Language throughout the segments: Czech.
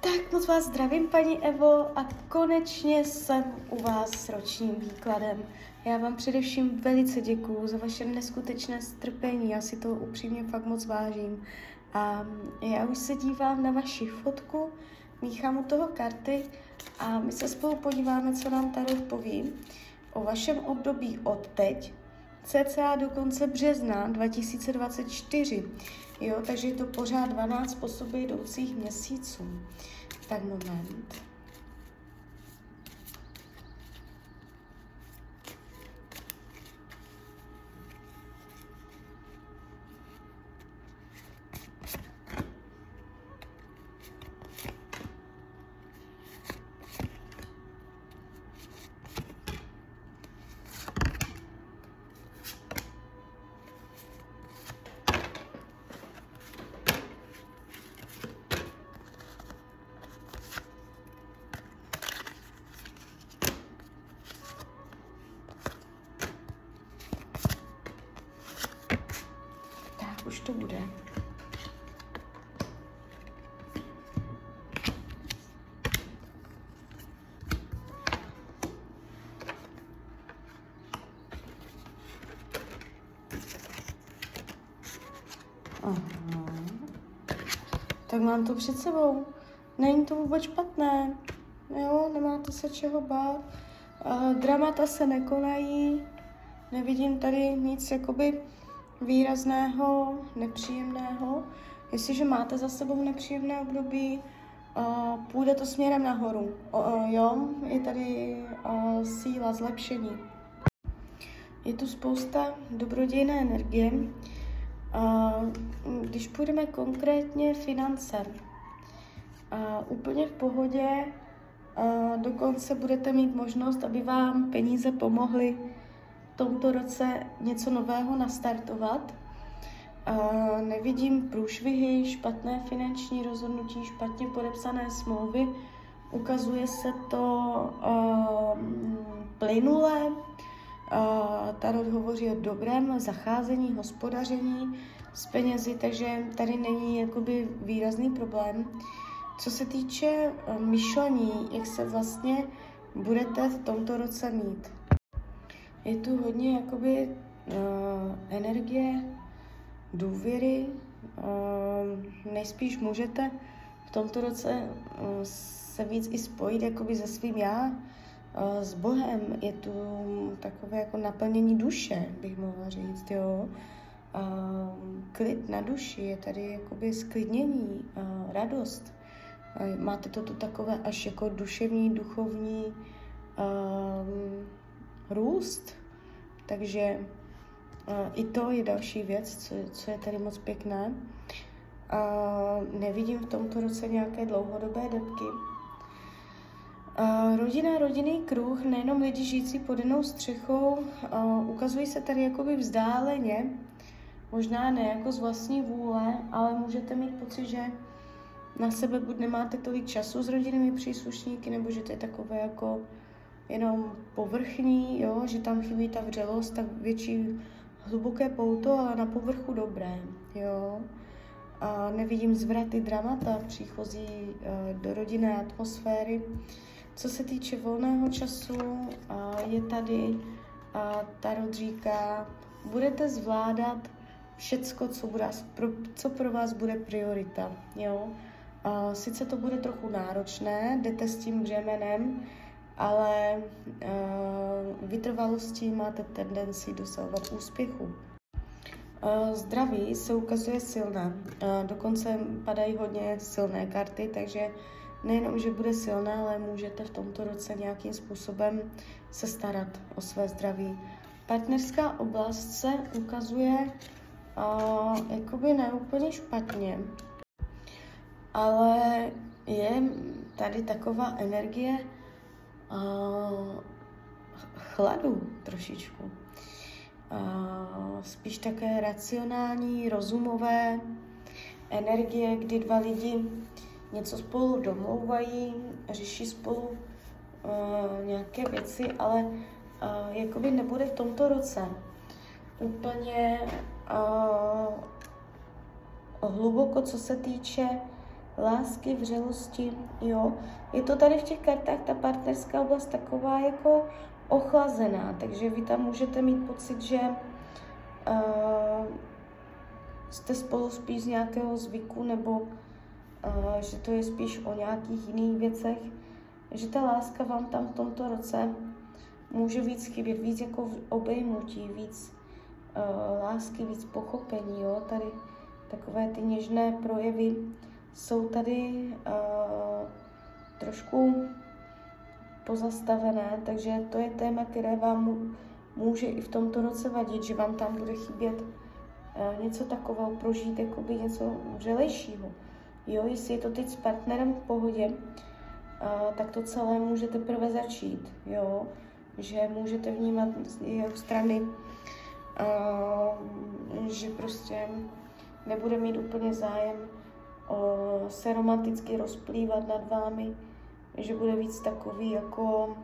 Tak moc vás zdravím, paní Evo, a konečně jsem u vás s ročním výkladem. Já vám především velice děkuju za vaše neskutečné strpení, já si to upřímně fakt moc vážím. A já už se dívám na vaši fotku, míchám u toho karty a my se spolu podíváme, co nám Tarot poví o vašem období od teď, cca do konce března 2024. Jo, takže je to pořád 12 po sobě jdoucích měsíců. Tak moment. Bude. Aha. Tak mám to před sebou. Není to vůbec špatné. Jo, nemáte se čeho bát. Uh, dramata se nekonají. Nevidím tady nic jakoby výrazného, nepříjemného. Jestliže máte za sebou nepříjemné období, uh, půjde to směrem nahoru. Uh, jo, je tady uh, síla zlepšení. Je tu spousta dobrodějné energie. Když půjdeme konkrétně finance, úplně v pohodě, uh, dokonce budete mít možnost, aby vám peníze pomohly tomto roce něco nového nastartovat. Nevidím průšvihy, špatné finanční rozhodnutí, špatně podepsané smlouvy. Ukazuje se to uh, plynule, Tarot hovoří o dobrém zacházení, hospodaření s penězi, takže tady není jakoby výrazný problém. Co se týče uh, myšlení, jak se vlastně budete v tomto roce mít. Je tu hodně jakoby uh, energie, důvěry, uh, nejspíš můžete v tomto roce uh, se víc i spojit jakoby se svým já, s Bohem, je tu takové jako naplnění duše, bych mohla říct, jo. A klid na duši, je tady jakoby sklidnění, a radost. Máte to tu takové až jako duševní, duchovní růst. Takže uh, i to je další věc, co, co je tady moc pěkné. Uh, nevidím v tomto roce nějaké dlouhodobé depky, Uh, rodina, rodinný kruh, nejenom lidi žijící pod jednou střechou, ukazují se tady jakoby vzdáleně, možná ne jako z vlastní vůle, ale můžete mít pocit, že na sebe buď nemáte tolik času s rodinnými příslušníky, nebo že to je takové jako jenom povrchní, jo, že tam chybí ta vřelost, tak větší hluboké pouto, ale na povrchu dobré, jo. A nevidím zvraty dramata příchozí uh, do rodinné atmosféry. Co se týče volného času, je tady, Tarot říká, budete zvládat všecko, co, bude, co pro vás bude priorita. Jo? Sice to bude trochu náročné, jdete s tím břemenem, ale vytrvalostí máte tendenci dosahovat úspěchu. Zdraví se ukazuje silné, dokonce padají hodně silné karty, takže nejenom, že bude silná, ale můžete v tomto roce nějakým způsobem se starat o své zdraví. Partnerská oblast se ukazuje uh, jakoby neúplně špatně, ale je tady taková energie uh, chladu trošičku. Spíš také racionální, rozumové energie, kdy dva lidi něco spolu domlouvají, řeší spolu nějaké věci, ale jakoby nebude v tomto roce úplně hluboko, co se týče lásky, vřelosti, jo. Je to tady v těch kartách, ta partnerská oblast taková jako ochlazená, takže vy tam můžete mít pocit, že uh, jste spolu spíš z nějakého zvyku, nebo uh, že to je spíš o nějakých jiných věcech, že ta láska vám tam v tomto roce může víc chybět, víc jako obejmutí, víc uh, lásky, víc pochopení, jo, tady takové ty něžné projevy jsou tady uh, trošku pozastavené, takže to je téma, které vám může i v tomto roce vadit, že vám tam bude chybět uh, něco takového, prožít jakoby něco vřelejšího. Jo, jestli je to teď s partnerem v pohodě, uh, tak to celé může teprve začít, jo, že můžete vnímat z jeho strany, uh, že prostě nebude mít úplně zájem se romanticky rozplývat nad vámi, že bude víc takový jako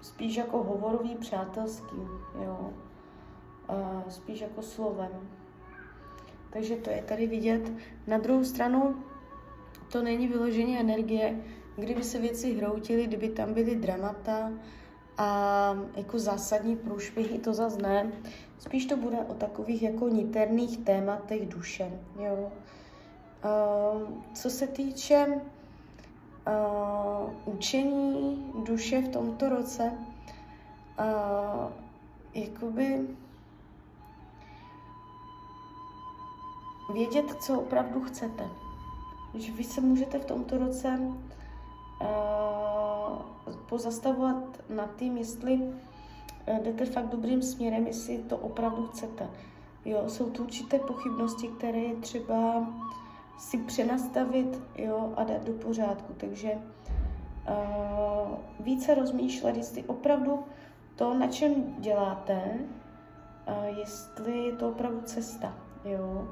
spíš jako hovorový, přátelský, jo. Spíš jako slovem. Takže to je tady vidět. Na druhou stranu to není vyloženě energie, kdyby se věci hroutily, kdyby tam byly dramata a jako zásadní průšvihy, to zase ne. Spíš to bude o takových jako niterných tématech duše, jo. Uh, co se týče uh, učení duše v tomto roce, uh, jakoby vědět, co opravdu chcete. Že vy se můžete v tomto roce uh, pozastavovat nad tím, jestli Eh, jdete fakt dobrým směrem, jestli to opravdu chcete. Jo, jsou tu určité pochybnosti, které je třeba si přenastavit jo, a dát do pořádku. Takže uh, více rozmýšlet, jestli opravdu to, na čem děláte, uh, jestli je to opravdu cesta. Jo.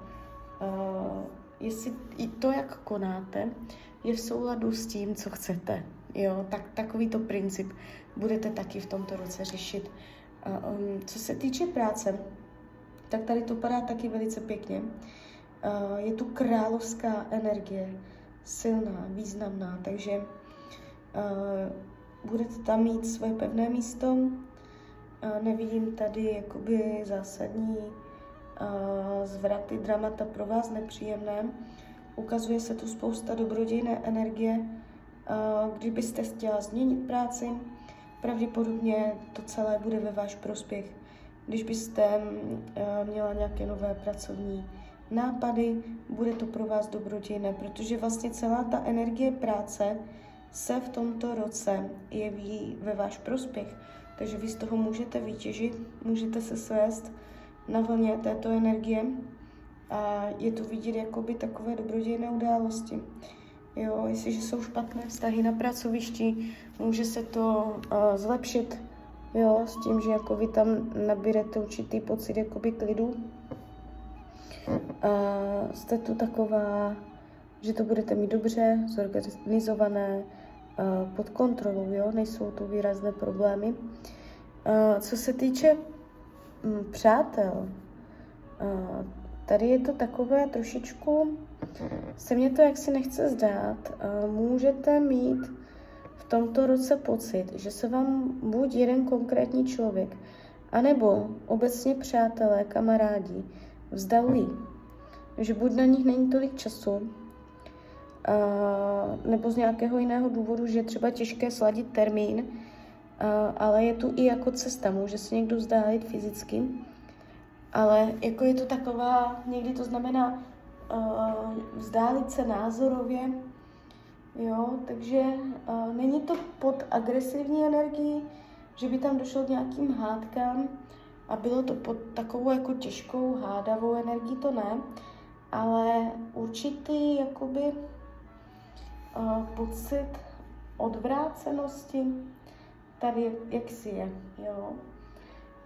Uh, jestli i to, jak konáte, je v souladu s tím, co chcete. Jo, tak takovýto princip budete taky v tomto roce řešit. Um, co se týče práce, tak tady to padá taky velice pěkně. Uh, je tu královská energie, silná, významná, takže uh, budete tam mít svoje pevné místo. Uh, nevidím tady jakoby zásadní zvraty, dramata pro vás nepříjemné. Ukazuje se tu spousta dobrodějné energie, Kdybyste chtěla změnit práci, pravděpodobně to celé bude ve váš prospěch. Když byste měla nějaké nové pracovní nápady, bude to pro vás dobrodějné, protože vlastně celá ta energie práce se v tomto roce jeví ve váš prospěch. Takže vy z toho můžete vytěžit, můžete se svést na vlně této energie a je to vidět jakoby takové dobrodějné události. Jo, jestliže jsou špatné vztahy na pracovišti, může se to uh, zlepšit, jo, s tím, že jako vy tam nabídete určitý pocit jakoby klidu. Uh, jste tu taková, že to budete mít dobře, zorganizované, uh, pod kontrolou, jo, nejsou tu výrazné problémy. Uh, co se týče um, přátel, tady je to takové trošičku se mně to jaksi nechce zdát. Můžete mít v tomto roce pocit, že se vám buď jeden konkrétní člověk, anebo obecně přátelé, kamarádi vzdalují. Že buď na nich není tolik času, nebo z nějakého jiného důvodu, že je třeba těžké sladit termín, ale je tu i jako cesta. Může se někdo vzdálit fyzicky, ale jako je to taková, někdy to znamená uh, vzdálit se názorově, jo, takže uh, není to pod agresivní energií, že by tam došlo k nějakým hádkám a bylo to pod takovou jako těžkou hádavou energií, to ne, ale určitý jakoby uh, pocit odvrácenosti tady jak si je, jo.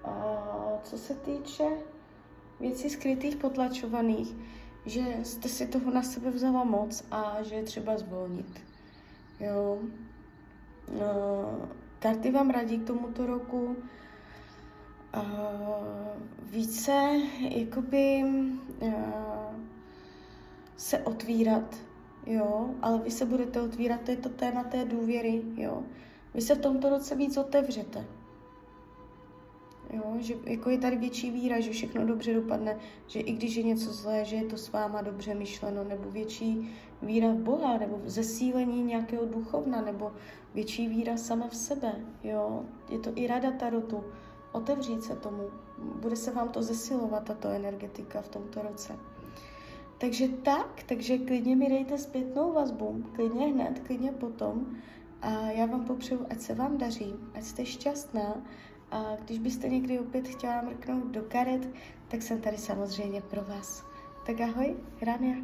Uh, co se týče věcí skrytých, potlačovaných, že jste si toho na sebe vzala moc a že je třeba zvolnit. Jo. No, karty vám radí k tomuto roku. Uh, více, jakoby, uh, se otvírat, jo, ale vy se budete otvírat, to je to téma té důvěry, jo. Vy se v tomto roce víc otevřete. Jo, že jako je tady větší víra, že všechno dobře dopadne, že i když je něco zlé, že je to s váma dobře myšleno, nebo větší víra v Boha, nebo zesílení nějakého duchovna, nebo větší víra sama v sebe. Jo? Je to i rada Tarotu. Otevřít se tomu. Bude se vám to zesilovat, tato energetika v tomto roce. Takže tak, takže klidně mi dejte zpětnou vazbu, klidně hned, klidně potom. A já vám popřeju, ať se vám daří, ať jste šťastná. A když byste někdy opět chtěla mrknout do karet, tak jsem tady samozřejmě pro vás. Tak ahoj, Rania.